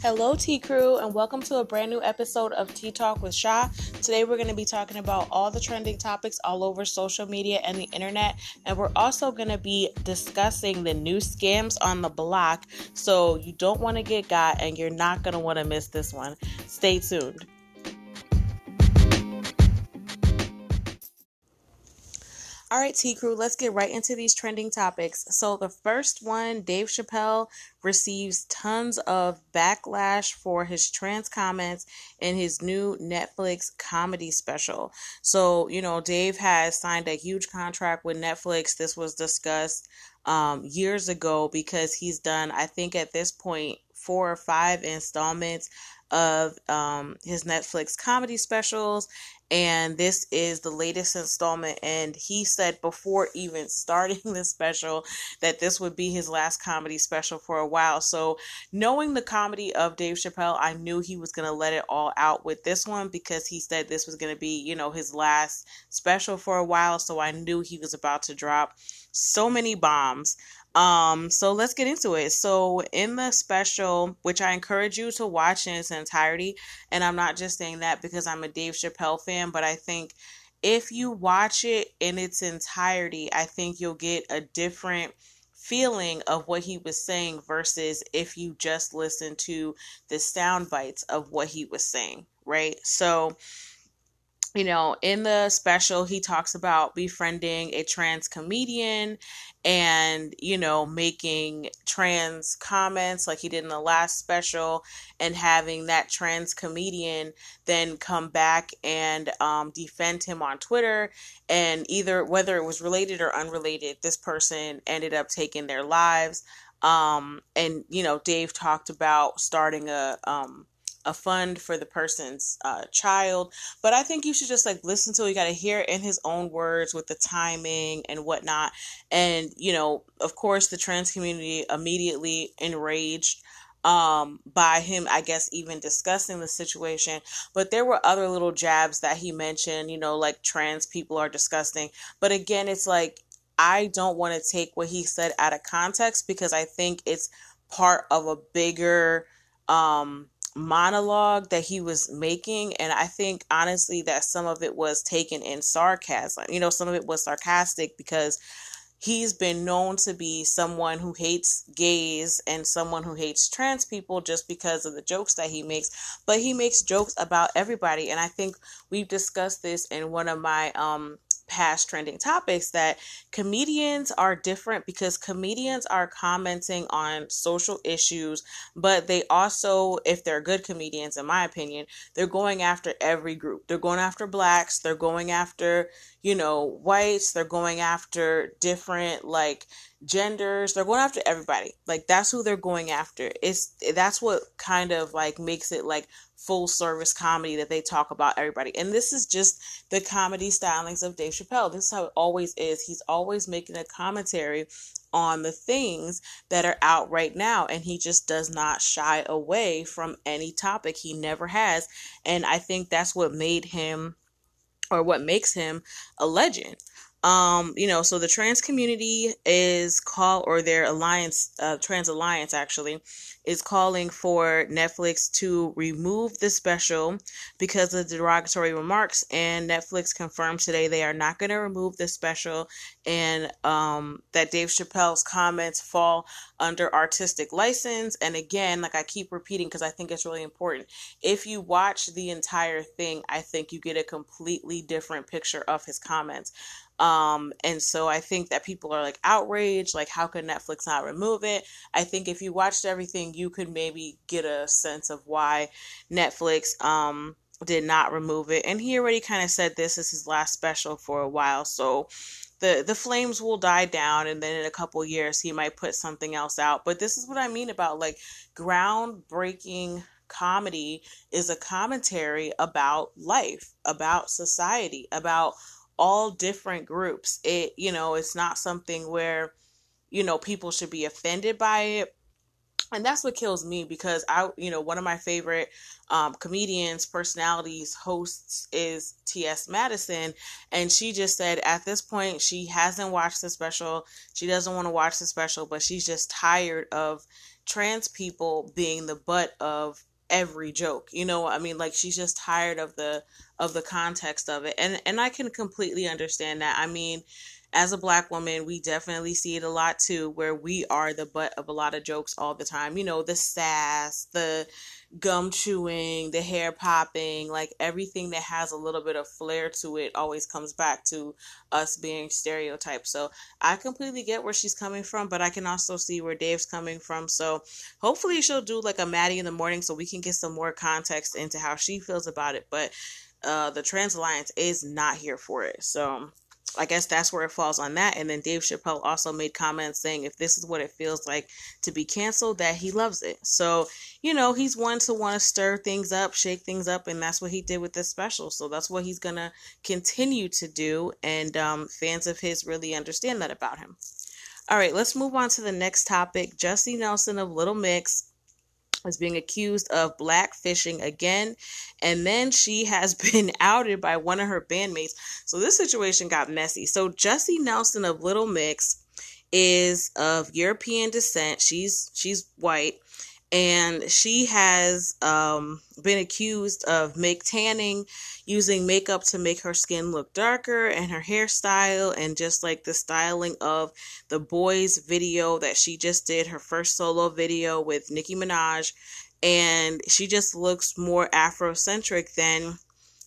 Hello, T Crew, and welcome to a brand new episode of Tea Talk with Sha. Today, we're going to be talking about all the trending topics all over social media and the internet, and we're also going to be discussing the new scams on the block. So, you don't want to get got, and you're not going to want to miss this one. Stay tuned. All right, T Crew, let's get right into these trending topics. So, the first one Dave Chappelle receives tons of backlash for his trans comments in his new Netflix comedy special. So, you know, Dave has signed a huge contract with Netflix. This was discussed um, years ago because he's done, I think, at this point, four or five installments of um, his Netflix comedy specials. And this is the latest installment. And he said before even starting this special that this would be his last comedy special for a while. So, knowing the comedy of Dave Chappelle, I knew he was going to let it all out with this one because he said this was going to be, you know, his last special for a while. So, I knew he was about to drop so many bombs. Um, so let's get into it. So in the special, which I encourage you to watch in its entirety, and I'm not just saying that because I'm a Dave Chappelle fan, but I think if you watch it in its entirety, I think you'll get a different feeling of what he was saying versus if you just listen to the sound bites of what he was saying, right? So you know, in the special, he talks about befriending a trans comedian and, you know, making trans comments like he did in the last special and having that trans comedian then come back and um, defend him on Twitter. And either whether it was related or unrelated, this person ended up taking their lives. Um, and, you know, Dave talked about starting a, um, a fund for the person's uh, child. But I think you should just like listen to it. You got to hear in his own words with the timing and whatnot. And, you know, of course, the trans community immediately enraged um by him i guess even discussing the situation but there were other little jabs that he mentioned you know like trans people are disgusting but again it's like i don't want to take what he said out of context because i think it's part of a bigger um monologue that he was making and i think honestly that some of it was taken in sarcasm. You know some of it was sarcastic because he's been known to be someone who hates gays and someone who hates trans people just because of the jokes that he makes. But he makes jokes about everybody and i think we've discussed this in one of my um past trending topics that comedians are different because comedians are commenting on social issues, but they also, if they're good comedians, in my opinion, they're going after every group. They're going after blacks, they're going after, you know, whites, they're going after different like genders, they're going after everybody. Like that's who they're going after. It's that's what kind of like makes it like full service comedy that they talk about everybody. And this is just the comedy stylings of Dave Chappelle. This is how it always is. He's always making a commentary on the things that are out right now and he just does not shy away from any topic. He never has. And I think that's what made him or what makes him a legend um you know so the trans community is call or their alliance uh trans alliance actually is calling for netflix to remove the special because of the derogatory remarks and netflix confirmed today they are not going to remove the special and um that dave chappelle's comments fall under artistic license. And again like i keep repeating because i think it's really important if you watch the entire thing i think you get a completely different picture of his comments um, and so I think that people are like outraged, like how could Netflix not remove it? I think if you watched everything, you could maybe get a sense of why Netflix um did not remove it. And he already kind of said this is his last special for a while, so the the flames will die down and then in a couple years he might put something else out. But this is what I mean about like groundbreaking comedy is a commentary about life, about society, about all different groups. It, you know, it's not something where, you know, people should be offended by it. And that's what kills me because I, you know, one of my favorite um, comedians, personalities, hosts is T.S. Madison. And she just said at this point, she hasn't watched the special. She doesn't want to watch the special, but she's just tired of trans people being the butt of every joke. You know, I mean like she's just tired of the of the context of it. And and I can completely understand that. I mean, as a black woman, we definitely see it a lot too, where we are the butt of a lot of jokes all the time. You know, the sass, the gum chewing, the hair popping, like everything that has a little bit of flair to it always comes back to us being stereotyped. So I completely get where she's coming from, but I can also see where Dave's coming from. So hopefully she'll do like a Maddie in the morning so we can get some more context into how she feels about it. But uh, the Trans Alliance is not here for it. So I guess that's where it falls on that. And then Dave Chappelle also made comments saying if this is what it feels like to be canceled, that he loves it. So, you know, he's one to want to stir things up, shake things up, and that's what he did with this special. So that's what he's gonna continue to do. And um, fans of his really understand that about him. All right, let's move on to the next topic. Jesy Nelson of Little Mix is being accused of blackfishing again. And then she has been outed by one of her bandmates. So this situation got messy. So Jesy Nelson of Little Mix is of European descent. She's she's white and she has um, been accused of make tanning using makeup to make her skin look darker and her hairstyle and just like the styling of the Boyz video that she just did her first solo video with Nicki Minaj. And she just looks more afrocentric than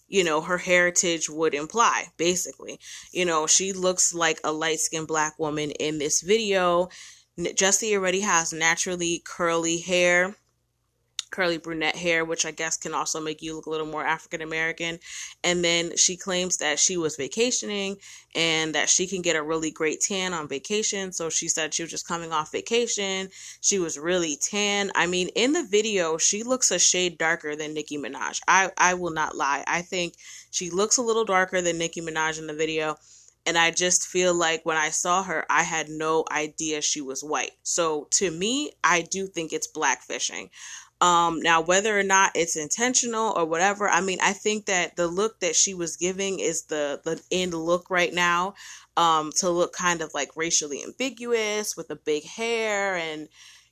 you know her heritage would imply basically. You know she looks like a light-skinned black woman in this video Jesy already has naturally curly hair, curly brunette hair, which I guess can also make you look a little more African American. And then she claims that she was vacationing and that she can get a really great tan on vacation. So she said she was just coming off vacation. She was really tan. I mean, in the video, she looks a shade darker than Nicki Minaj. I, I will not lie. I think she looks a little darker than Nicki Minaj in the video and I just feel like when I saw her, I had no idea she was white. So to me, I do think it's blackfishing. Um, now, whether or not it's intentional or whatever, I mean, I think that the look that she was giving is the the end look right now. Um, to look kind of like racially ambiguous with the big hair and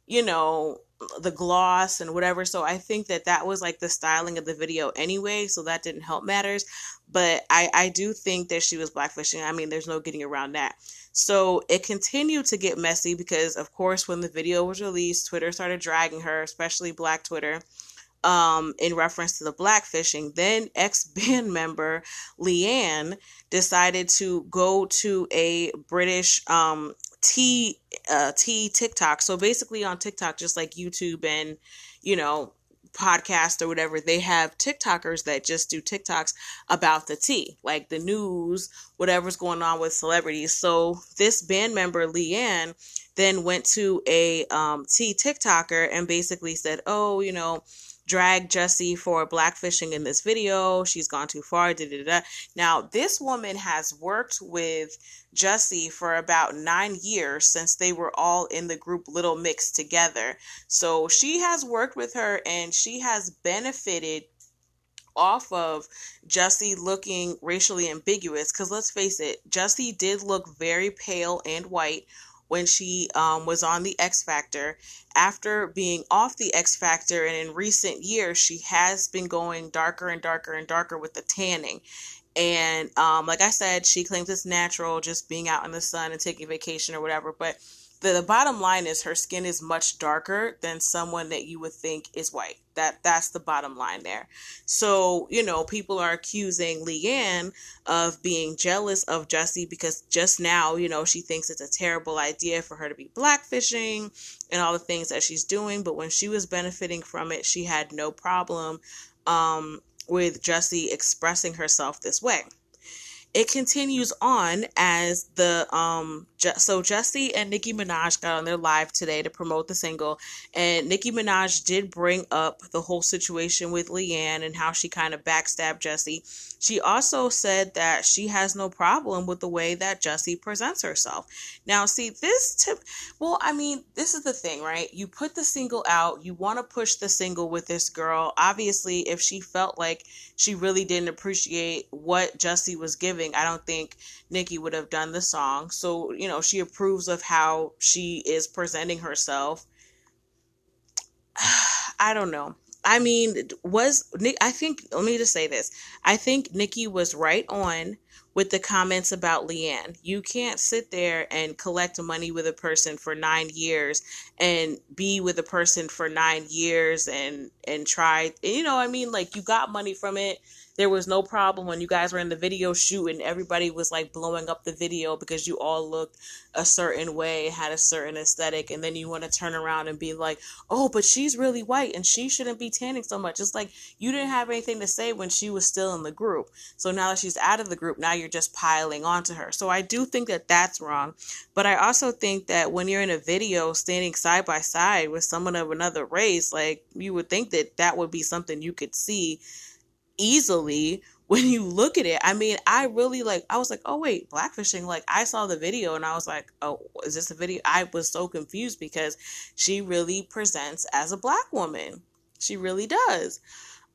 you know the gloss and whatever. So I think that that was like the styling of the video anyway. So that didn't help matters. But I, I do think that she was blackfishing. I mean, there's no getting around that. So it continued to get messy because, of course, when the video was released, Twitter started dragging her, especially Black Twitter, um, in reference to the blackfishing. Then ex band member Leigh-Anne decided to go to a British um, T uh, T TikTok. So basically on TikTok, just like YouTube and you know podcast or whatever, they have TikTokers that just do TikToks about the tea, like the news, whatever's going on with celebrities. So this band member Leigh-Anne then went to a um, tea TikToker and basically said, "Oh, you know." Drag Jesy for blackfishing in this video. She's gone too far. Da, da, da. Now, this woman has worked with Jesy for about nine years since they were all in the group Little Mix together. So she has worked with her and she has benefited off of Jesy looking racially ambiguous. Because let's face it, Jesy did look very pale and white when she um, was on the X Factor. After being off the X Factor, and in recent years, she has been going darker and darker and darker with the tanning. And um, like I said, she claims it's natural, just being out in the sun and taking vacation or whatever. But the, bottom line is her skin is much darker than someone that you would think is white. That that's the bottom line there. So, you know, people are accusing Leigh-Anne of being jealous of Jesy because just now, you know, she thinks it's a terrible idea for her to be blackfishing and all the things that she's doing. But when she was benefiting from it, she had no problem um, with Jesy expressing herself this way it continues on as the um so Jesy and Nicki Minaj got on their live today to promote the single and Nicki Minaj did bring up the whole situation with Leigh-Anne and how she kind of backstabbed Jesy. She also said that she has no problem with the way that Jesy presents herself. Now see this tip well I mean this is the thing, right? You put the single out, you want to push the single with this girl. Obviously, if she felt like she really didn't appreciate what Jesy was giving, I don't think Nicki would have done the song. So, you know, she approves of how she is presenting herself. I don't know. I mean, was Nick? I think. Let me just say this. I think Nicki was right on with the comments about Leigh-Anne. You can't sit there and collect money with a person for nine years and be with a person for nine years and and try. You know, I mean, like you got money from it there was no problem when you guys were in the video shoot and everybody was like blowing up the video because you all looked a certain way, had a certain aesthetic, and then you want to turn around and be like, oh, but she's really white and she shouldn't be tanning so much. It's like you didn't have anything to say when she was still in the group. So now that she's out of the group, now you're just piling onto her. So I do think that that's wrong. But I also think that when you're in a video standing side by side with someone of another race, like you would think that that would be something you could see easily when you look at it. I mean, I really like, I was like, oh, wait, blackfishing. Like, I saw the video and I was like, oh, is this a video? I was so confused because she really presents as a black woman. She really does.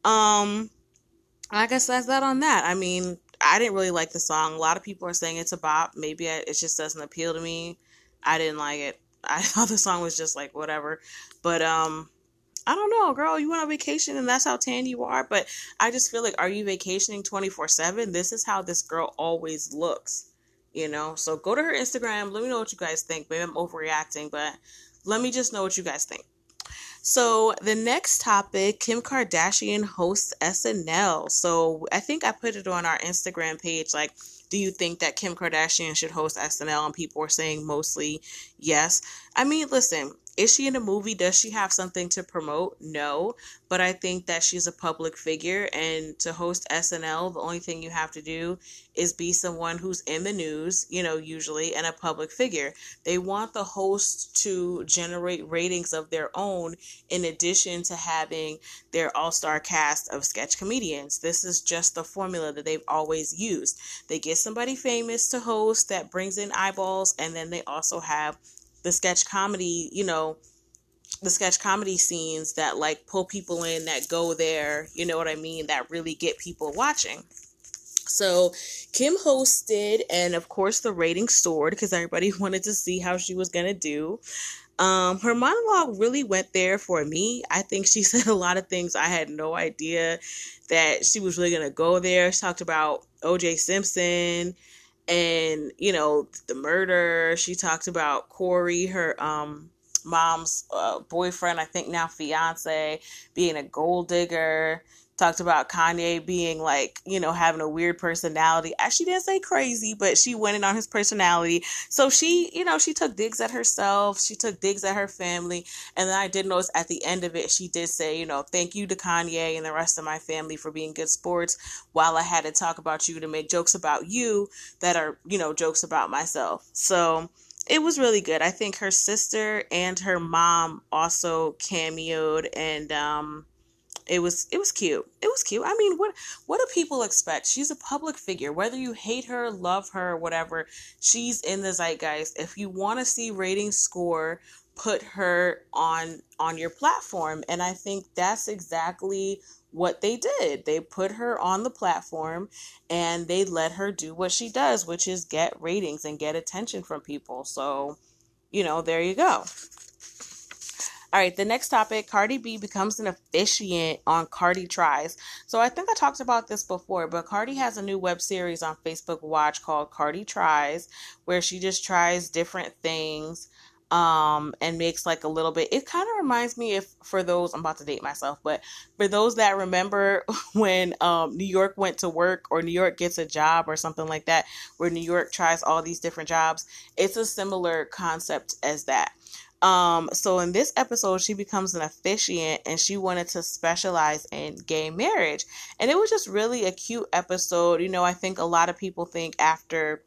Um, I guess that's that on that. I mean, I didn't really like the song. A lot of people are saying it's a bop. Maybe it just doesn't appeal to me. I didn't like it. I thought the song was just like whatever. But um I don't know, girl. You went on vacation and that's how tan you are. But I just feel like, are you vacationing 24 7? This is how this girl always looks, you know? So go to her Instagram. Let me know what you guys think. Maybe I'm overreacting, but let me just know what you guys think. So the next topic, Kim Kardashian hosts SNL. So I think I put it on our Instagram page like do you think that Kim Kardashian should host SNL? And people were saying mostly yes. I mean, listen, is she in a movie? Does she have something to promote? No. But I think that she's a public figure, and to host SNL, the only thing you have to do is be someone who's in the news, you know, usually, and a public figure. They want the host to generate ratings of their own in addition to having their all star cast of sketch comedians. This is just the formula that they've always used. They get somebody famous to host that brings in eyeballs, and then they also have the sketch comedy, you know, the sketch comedy scenes that like pull people in that go there, you know what I mean, that really get people watching. So Kim hosted, and of course the ratings soared because everybody wanted to see how she was gonna do. Um, her monologue really went there for me. I think she said a lot of things I had no idea that she was really gonna go there. She talked about O.J. Simpson and you know the murder she talked about corey her um mom's uh, boyfriend i think now fiance being a gold digger talked about Kanye being like, you know, having a weird personality. Actually, she didn't say crazy, but she went in on his personality. So she, you know, she took digs at herself. She took digs at her family. And then I did notice at the end of it, she did say, you know, thank you to Kanye and the rest of my family for being good sports while I had to talk about you to make jokes about you that are, you know, jokes about myself. So it was really good. I think her sister and her mom also cameoed and, um, it was it was cute. It was cute. I mean, what what do people expect? She's a public figure. Whether you hate her, love her, whatever, she's in the zeitgeist. If you want to see ratings score, put her on on your platform. And I think that's exactly what they did. They put her on the platform and they let her do what she does, which is get ratings and get attention from people. So, you know, there you go. All right, the next topic Cardi B becomes an officiant on Cardi Tries. So I think I talked about this before, but Cardi has a new web series on Facebook Watch called Cardi Tries, where she just tries different things um and makes like a little bit it kind of reminds me if for those i'm about to date myself but for those that remember when um new york went to work or new york gets a job or something like that where new york tries all these different jobs it's a similar concept as that um, so in this episode, she becomes an officiant and she wanted to specialize in gay marriage. And it was just really a cute episode. You know, I think a lot of people think after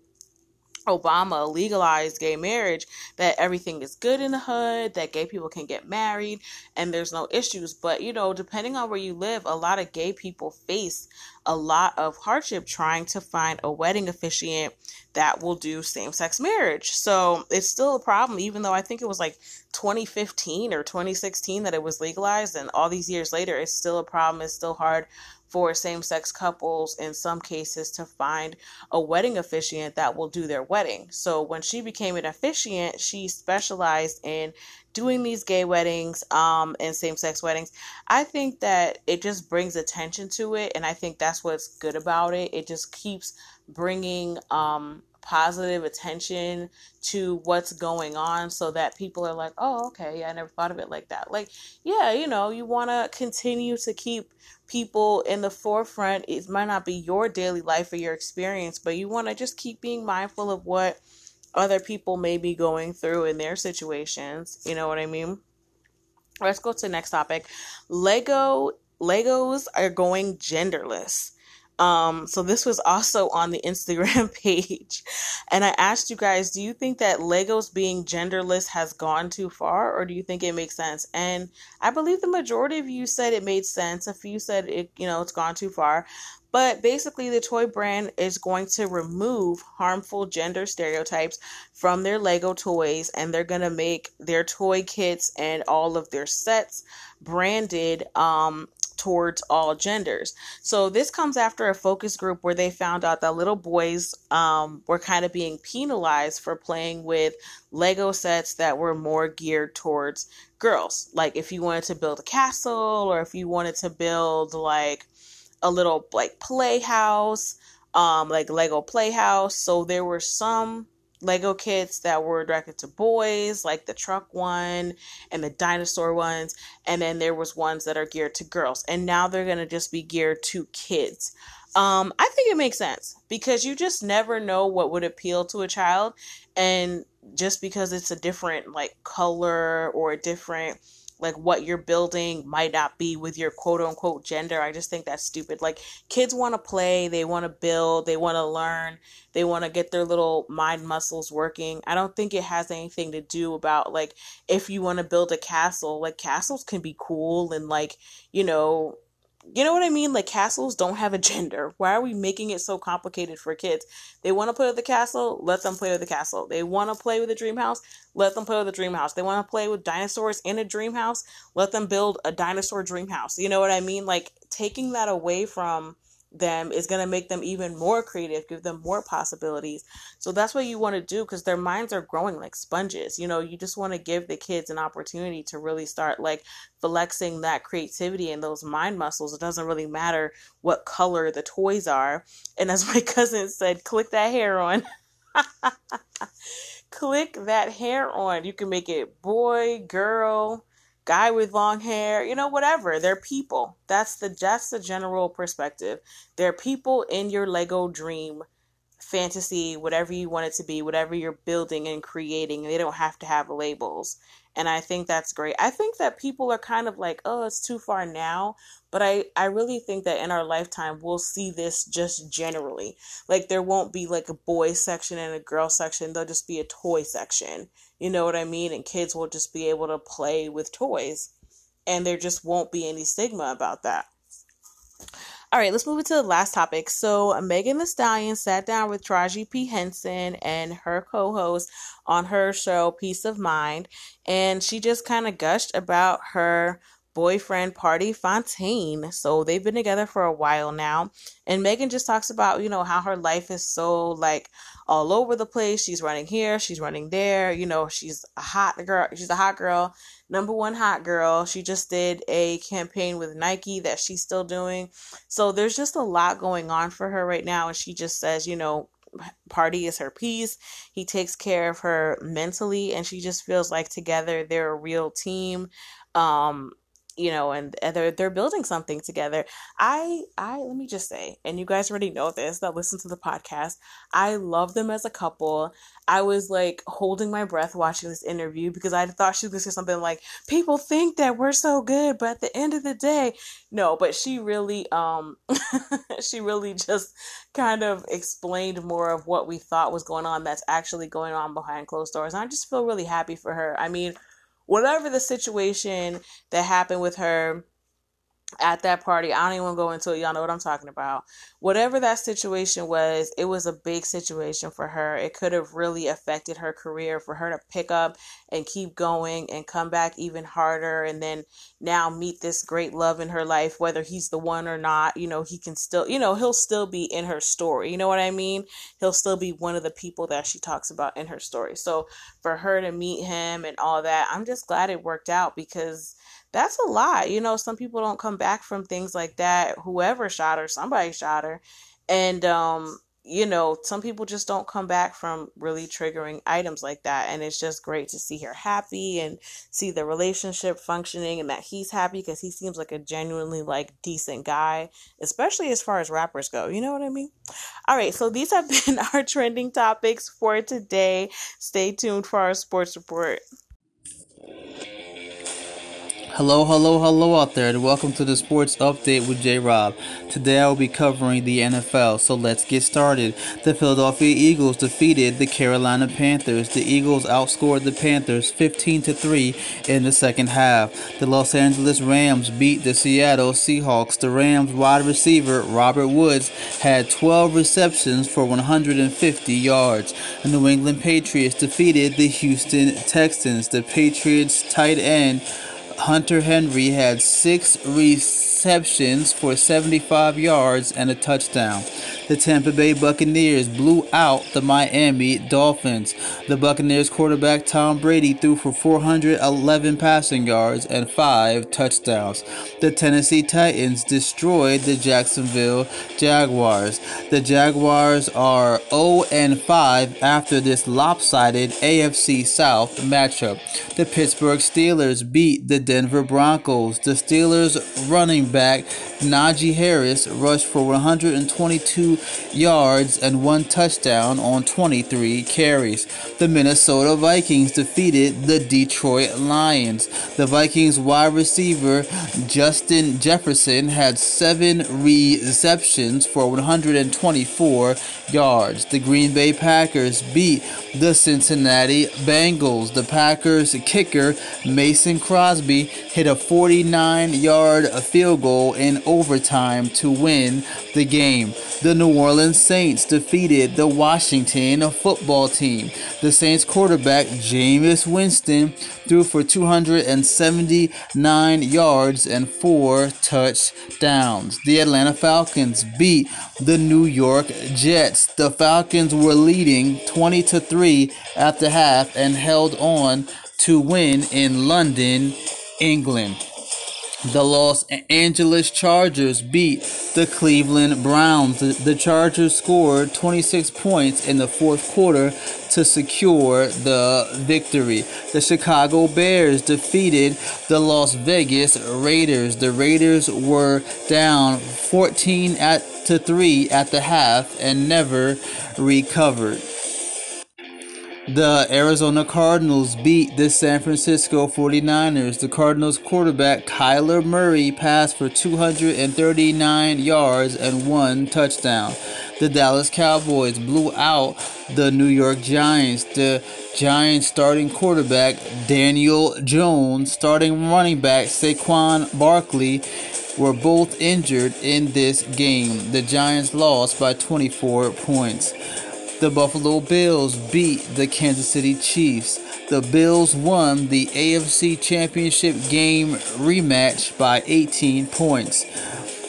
Obama legalized gay marriage, that everything is good in the hood, that gay people can get married, and there's no issues. But, you know, depending on where you live, a lot of gay people face a lot of hardship trying to find a wedding officiant that will do same sex marriage. So it's still a problem, even though I think it was like 2015 or 2016 that it was legalized, and all these years later, it's still a problem. It's still hard for same sex couples in some cases to find a wedding officiant that will do their wedding. So when she became an officiant, she specialized in doing these gay weddings um, and same sex weddings. I think that it just brings attention to it, and I think that's what's good about it. It just keeps bringing um, positive attention to what's going on so that people are like, oh, okay, yeah, I never thought of it like that. Like, yeah, you know, you want to continue to keep people in the forefront. It might not be your daily life or your experience, but you want to just keep being mindful of what other people may be going through in their situations. You know what I mean? Let's go to the next topic. Lego Legos are going genderless. Um, so this was also on the Instagram page. And I asked you guys, do you think that Legos being genderless has gone too far or do you think it makes sense? And I believe the majority of you said it made sense. A few said it, you know, it's gone too far. But basically, the toy brand is going to remove harmful gender stereotypes from their Lego toys and they're going to make their toy kits and all of their sets branded um, towards all genders. So this comes after a focus group where they found out that little boys um, were kind of being penalized for playing with Lego sets that were more geared towards girls. Like if you wanted to build a castle or if you wanted to build like a little like playhouse, um, like Lego playhouse. So there were some Lego kits that were directed to boys, like the truck one and the dinosaur ones, and then there was ones that are geared to girls. And now they're going to just be geared to kids. Um, I think it makes sense because you just never know what would appeal to a child and just because it's a different like color or a different like what you're building might not be with your quote unquote gender. I just think that's stupid. Like kids want to play, they want to build, they want to learn, they want to get their little mind muscles working. I don't think it has anything to do about like if you want to build a castle, like castles can be cool and like, you know, you know what I mean? Like castles don't have a gender. Why are we making it so complicated for kids? They want to play with the castle, let them play with the castle. They want to play with the dream house, let them play with the dream house. They want to play with dinosaurs in a dream house, let them build a dinosaur dream house. You know what I mean? Like taking that away from them is going to make them even more creative, give them more possibilities. So that's what you want to do because their minds are growing like sponges. You know, you just want to give the kids an opportunity to really start like flexing that creativity and those mind muscles. It doesn't really matter what color the toys are. And as my cousin said, click that hair on. click that hair on. You can make it boy, girl, guy with long hair, you know, whatever. They're people. That's the that's the general perspective. They're people in your Lego dream fantasy, whatever you want it to be, whatever you're building and creating. They don't have to have labels. And I think that's great. I think that people are kind of like, oh, it's too far now. But I, I really think that in our lifetime, we'll see this just generally. Like, there won't be like a boy section and a girl section, there'll just be a toy section. You know what I mean? And kids will just be able to play with toys. And there just won't be any stigma about that. All right, let's move into the last topic. So, Megan Thee Stallion sat down with Taraji P. Henson and her co host on her show, Peace of Mind, and she just kind of gushed about her boyfriend Pardi Fontaine. So they've been together for a while now. And Megan just talks about, you know, how her life is so like all over the place. She's running here, she's running there. You know, she's a hot girl. She's a hot girl, number one hot girl. She just did a campaign with Nike that she's still doing. So there's just a lot going on for her right now. And she just says, you know, Pardi is her peace. He takes care of her mentally, and she just feels like together they're a real team. Um, you know, and, they're they're building something together. I I let me just say, and you guys already know this that listen to the podcast. I love them as a couple. I was like holding my breath watching this interview because I thought she was gonna say something like, "People think that we're so good, but at the end of the day, no." But she really, um, she really just kind of explained more of what we thought was going on that's actually going on behind closed doors. And I just feel really happy for her. I mean whatever the situation that happened with her at that party. I don't even want to go into it. Y'all know what I'm talking about. Whatever that situation was, it was a big situation for her. It could have really affected her career for her to pick up and keep going and come back even harder and then now meet this great love in her life, whether he's the one or not. You know, he can still, you know, he'll still be in her story. You know what I mean? He'll still be one of the people that she talks about in her story. So for her to meet him and all that, I'm just glad it worked out because that's a lot. You know, some people don't come back from things like that. Whoever shot her, somebody shot her. And um, you know, some people just don't come back from really triggering items like that. And it's just great to see her happy and see the relationship functioning and that he's happy because he seems like a genuinely like decent guy, especially as far as rappers go. You know what I mean? All right, so these have been our trending topics for today. Stay tuned for our sports report. Hello, hello, hello out there, and welcome to the Sports Update with J Rob. Today I will be covering the NFL, so let's get started. The Philadelphia Eagles defeated the Carolina Panthers. The Eagles outscored the Panthers 15 to 3 in the second half. The Los Angeles Rams beat the Seattle Seahawks. The Rams wide receiver Robert Woods had 12 receptions for 150 yards. The New England Patriots defeated the Houston Texans. The Patriots tight end Hunter Henry had six receptions for 75 yards and a touchdown. The Tampa Bay Buccaneers blew out the Miami Dolphins. The Buccaneers quarterback Tom Brady threw for 411 passing yards and five touchdowns. The Tennessee Titans destroyed the Jacksonville Jaguars. The Jaguars are 0 and 5 after this lopsided AFC South matchup. The Pittsburgh Steelers beat the Denver Broncos. The Steelers running back Najee Harris rushed for 122 yards and one touchdown on 23 carries. The Minnesota Vikings defeated the Detroit Lions. The Vikings wide receiver Justin Jefferson had seven receptions for 124 yards. The Green Bay Packers beat the Cincinnati Bengals. The Packers kicker Mason Crosby hit a 49 yard field goal in overtime to win the game. The New Orleans Saints defeated the Washington football team. The Saints quarterback Jameis Winston threw for 279 yards and four touchdowns. The Atlanta Falcons beat the New York Jets. The Falcons were leading 20 to 3 at the half and held on to win in London, England. The Los Angeles Chargers beat the Cleveland Browns. The Chargers scored 26 points in the fourth quarter to secure the victory. The Chicago Bears defeated the Las Vegas Raiders. The Raiders were down 14 at to 3 at the half and never recovered. The Arizona Cardinals beat the San Francisco 49ers. The Cardinals quarterback Kyler Murray passed for 239 yards and one touchdown. The Dallas Cowboys blew out the New York Giants. The Giants starting quarterback Daniel Jones, starting running back Saquon Barkley were both injured in this game. The Giants lost by 24 points. The Buffalo Bills beat the Kansas City Chiefs. The Bills won the AFC Championship game rematch by 18 points.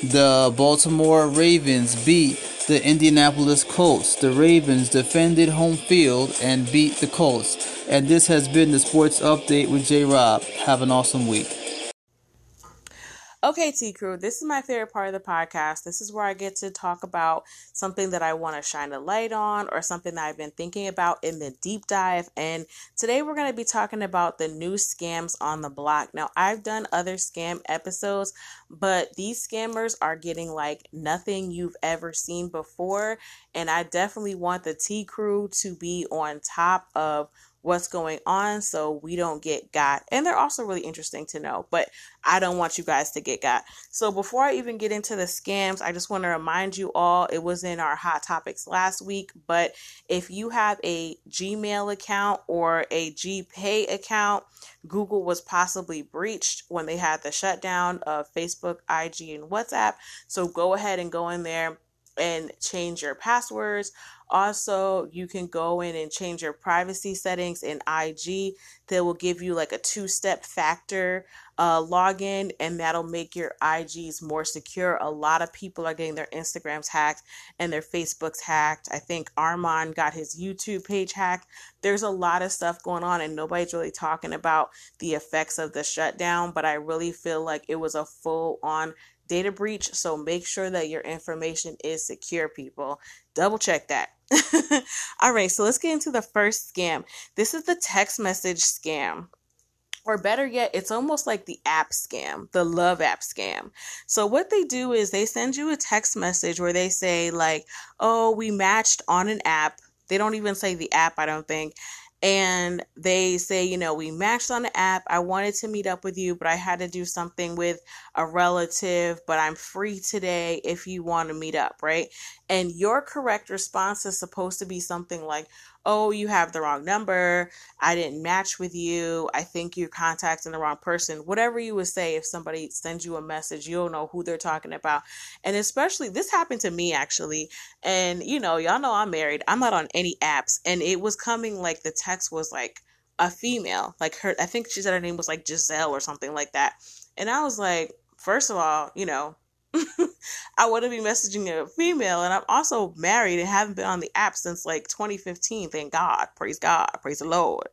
The Baltimore Ravens beat the Indianapolis Colts. The Ravens defended home field and beat the Colts. And this has been the Sports Update with J Rob. Have an awesome week. Okay, T Crew, this is my favorite part of the podcast. This is where I get to talk about something that I want to shine a light on or something that I've been thinking about in the deep dive. And today we're going to be talking about the new scams on the block. Now, I've done other scam episodes, but these scammers are getting like nothing you've ever seen before. And I definitely want the T Crew to be on top of what's going on so we don't get got. And they're also really interesting to know, but I don't want you guys to get got. So before I even get into the scams, I just want to remind you all it was in our hot topics last week, but if you have a Gmail account or a GPay account, Google was possibly breached when they had the shutdown of Facebook, IG, and WhatsApp. So go ahead and go in there and change your passwords. Also, you can go in and change your privacy settings in IG. That will give you like a two step factor uh, login, and that'll make your IGs more secure. A lot of people are getting their Instagrams hacked and their Facebooks hacked. I think Armand got his YouTube page hacked. There's a lot of stuff going on, and nobody's really talking about the effects of the shutdown, but I really feel like it was a full on data breach. So make sure that your information is secure, people. Double check that. All right, so let's get into the first scam. This is the text message scam. Or better yet, it's almost like the app scam, the love app scam. So, what they do is they send you a text message where they say, like, oh, we matched on an app. They don't even say the app, I don't think and they say, you know, we matched on the app. I wanted to meet up with you, but I had to do something with a relative, but I'm free today if you want to meet up, right? And your correct response is supposed to be something like, oh, you have the wrong number. I didn't match with you. I think you're contacting the wrong person. Whatever you would say if somebody sends you a message, you don't know who they're talking about. And especially, this happened to me actually. And, you know, y'all know I'm married. I'm not on any apps. And it was coming like the text was like a female. Like her, I think she said her name was like Giselle or something like that. And I was like, first of all, you know, I wouldn't be messaging a female, and I'm also married and haven't been on the app since like 2015. Thank God, praise God, praise the Lord.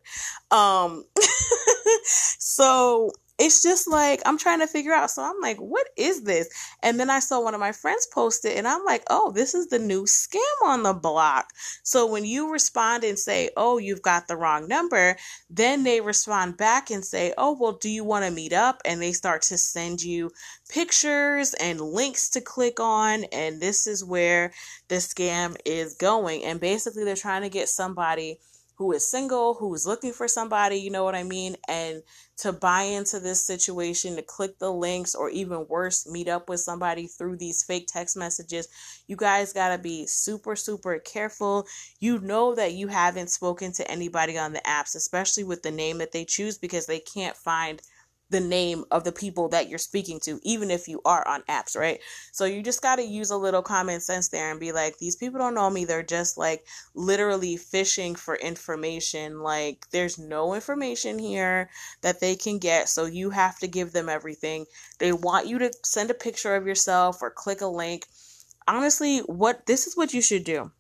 Um, so it's just like I'm trying to figure out. So I'm like, what is this? And then I saw one of my friends post it, and I'm like, oh, this is the new scam on the block. So when you respond and say, oh, you've got the wrong number, then they respond back and say, oh, well, do you want to meet up? And they start to send you pictures and links to click on. And this is where the scam is going. And basically, they're trying to get somebody who is single, who is looking for somebody, you know what I mean? And to buy into this situation, to click the links, or even worse, meet up with somebody through these fake text messages, you guys got to be super, super careful. You know that you haven't spoken to anybody on the apps, especially with the name that they choose, because they can't find the name of the people that you're speaking to, even if you are on apps, right? So you just got to use a little common sense there and be like, these people don't know me. They're just like literally fishing for information. Like, there's no information here that they can get. So you have to give them everything. They want you to send a picture of yourself or click a link. Honestly, what this is what you should do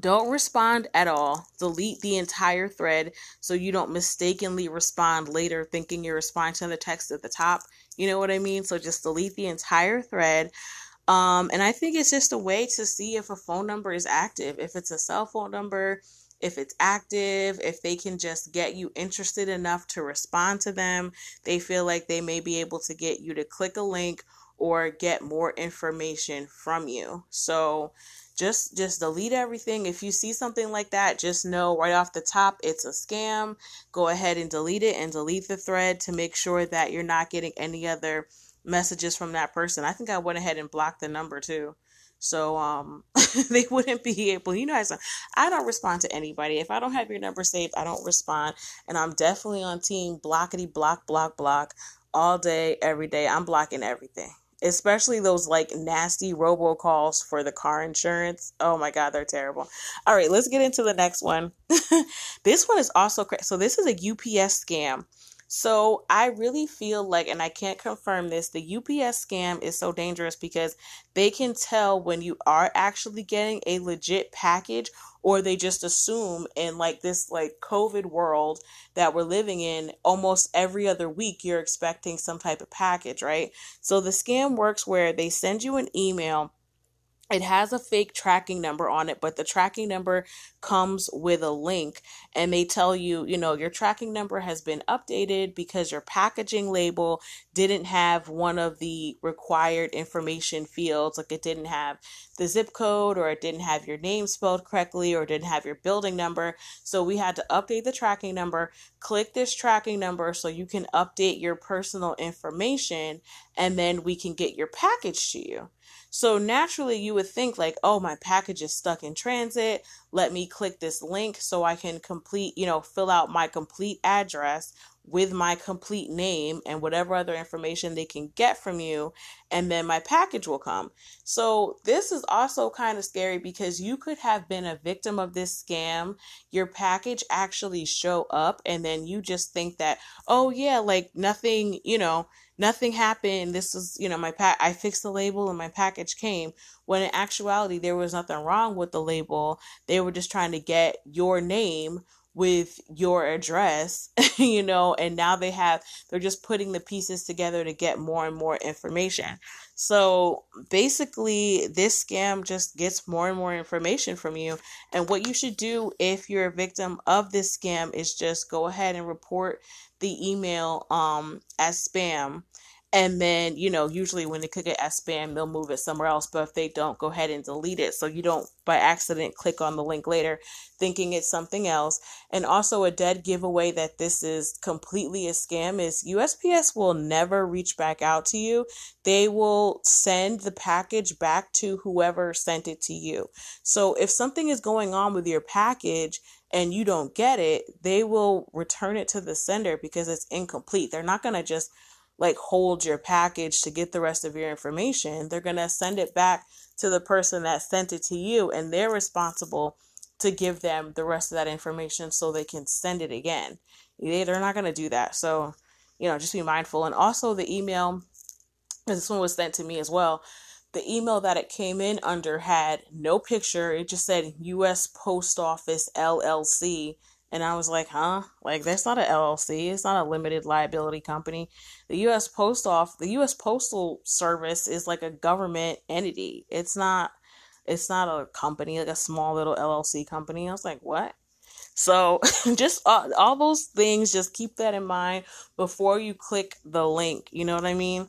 don't respond at all. Delete the entire thread so you don't mistakenly respond later thinking you're responding to the text at the top. You know what I mean? So just delete the entire thread. Um, and I think it's just a way to see if a phone number is active, if it's a cell phone number, if it's active, if they can just get you interested enough to respond to them. They feel like they may be able to get you to click a link or get more information from you. So just just delete everything. If you see something like that just know right off the top it's a scam. Go ahead and delete it and delete the thread to make sure that you're not getting any other messages from that person. I think i went ahead and blocked the number too. So um they wouldn't be able you know i don't respond to anybody. If i don't have your number saved i don't respond. And i'm definitely on team blockety block block block all day every day. I'm blocking everything especially those like nasty robocalls for the car insurance. Oh my god, they're terrible. All right, let's get into the next one. this one is also cra- so this is a UPS scam. So I really feel like, and I can't confirm this, the UPS scam is so dangerous because they can tell when you are actually getting a legit package or they just assume in like this like covid world that we're living in almost every other week you're expecting some type of package right? So the scam works where they send you an email it has a fake tracking number on it, but the tracking number comes with a link and they tell you, you know, your tracking number has been updated because your packaging label didn't have one of the required information fields. Like it didn't have the zip code or it didn't have your name spelled correctly or didn't have your building number. So we had to update the tracking number. Click this tracking number so you can update your personal information and then we can get your package to you. So naturally, you would think, like, oh, my package is stuck in transit. Let me click this link so I can complete, you know, fill out my complete address. With my complete name and whatever other information they can get from you, and then my package will come. So, this is also kind of scary because you could have been a victim of this scam. Your package actually show up, and then you just think that, oh, yeah, like nothing, you know, nothing happened. This is, you know, my pack, I fixed the label and my package came. When in actuality, there was nothing wrong with the label. They were just trying to get your name with your address, you know, and now they have, they're just putting the pieces together to get more and more information. So basically, this scam just gets more and more information from you. And what you should do if you're a victim of this scam is just go ahead and report the email um, as spam and then you know usually when they click it as spam they'll move it somewhere else. But if they don't go ahead and delete it. So you don't by accident click on the link later thinking it's something else. And also a dead giveaway that this is completely a scam is USPS will never reach back out to you. They will send the package back to whoever sent it to you. So if something is going on with your package and you don't get it, they will return it to the sender because it's incomplete. They're not going to just like hold your package to get the rest of your information. They're going to send it back to the person that sent it to you and they're responsible to give them the rest of that information so they can send it again. They're not going to do that. So, you know, just be mindful. And also the email, this one was sent to me as well. The email that it came in under had no picture. It just said U.S. Post Office LLC and I was like, huh? Like, that's not a LLC. It's not a limited liability company. The U.S. Post Office, the U.S. Postal Service is like a government entity. It's not, it's not a company, like a small little LLC company. I was like, what? So just all, all those things, just keep that in mind before you click the link. You know what I mean?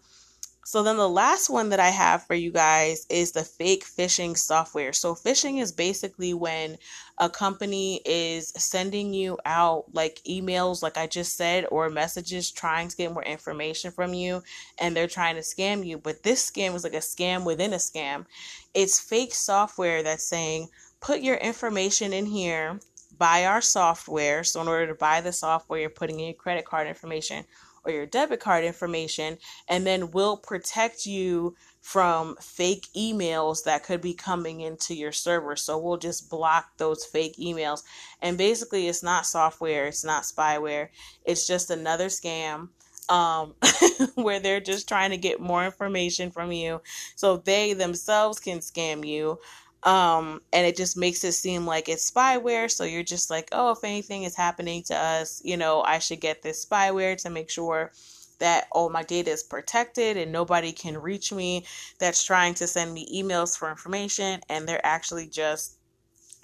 So then the last one that I have for you guys is the fake phishing software. So phishing is basically when a company is sending you out like emails like I just said or messages trying to get more information from you and they're trying to scam you, but this scam is like a scam within a scam. It's fake software that's saying put your information in here, buy our software. So in order to buy the software, you're putting in your credit card information or your debit card information, and then we'll protect you from fake emails that could be coming into your server. So we'll just block those fake emails. And basically, it's not software, it's not spyware, it's just another scam. Um, where they're just trying to get more information from you so they themselves can scam you um and it just makes it seem like it's spyware so you're just like oh if anything is happening to us you know i should get this spyware to make sure that all my data is protected and nobody can reach me that's trying to send me emails for information and they're actually just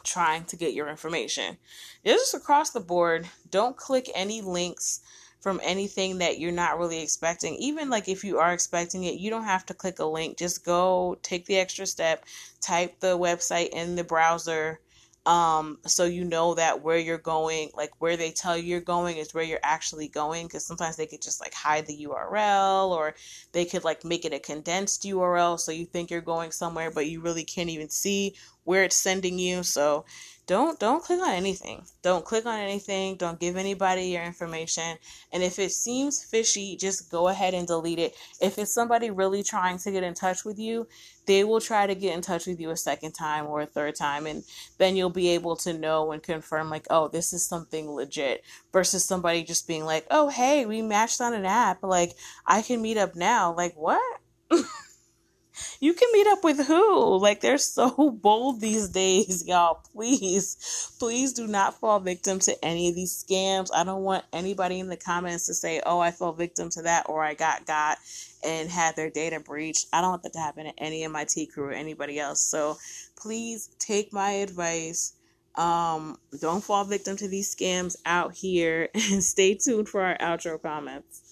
trying to get your information. It's just across the board. Don't click any links from anything that you're not really expecting. Even like if you are expecting it, you don't have to click a link. Just go take the extra step, type the website in the browser um so you know that where you're going like where they tell you you're going is where you're actually going because sometimes they could just like hide the url or they could like make it a condensed url so you think you're going somewhere but you really can't even see where it's sending you so don't don't click on anything. Don't click on anything. Don't give anybody your information. And if it seems fishy just go ahead and delete it. If it's somebody really trying to get in touch with you they will try to get in touch with you a second time or a third time and then you'll be able to know and confirm like oh this is something legit versus somebody just being like oh hey we matched on an app. Like i can meet up now. Like what you can meet up with who? Like they're so bold these days, y'all. Please, please do not fall victim to any of these scams. I don't want anybody in the comments to say, "Oh, I fell victim to that," or "I got got and had their data breached." I don't want that to happen to any of my T crew or anybody else. So please take my advice. Um, don't fall victim to these scams out here, and stay tuned for our outro comments.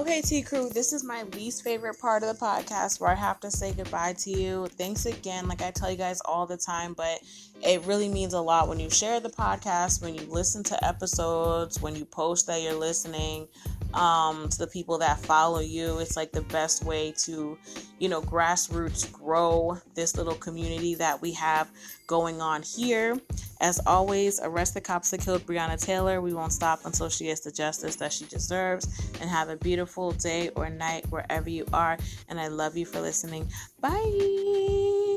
Okay, T Crew, this is my least favorite part of the podcast where I have to say goodbye to you. Thanks again, like I tell you guys all the time, but it really means a lot when you share the podcast, when you listen to episodes, when you post that you're listening. Um, to the people that follow you. It's like the best way to, you know, grassroots grow this little community that we have going on here. As always, arrest the cops that killed Breonna Taylor. We won't stop until she gets the justice that she deserves. And have a beautiful day or night wherever you are. And I love you for listening. Bye.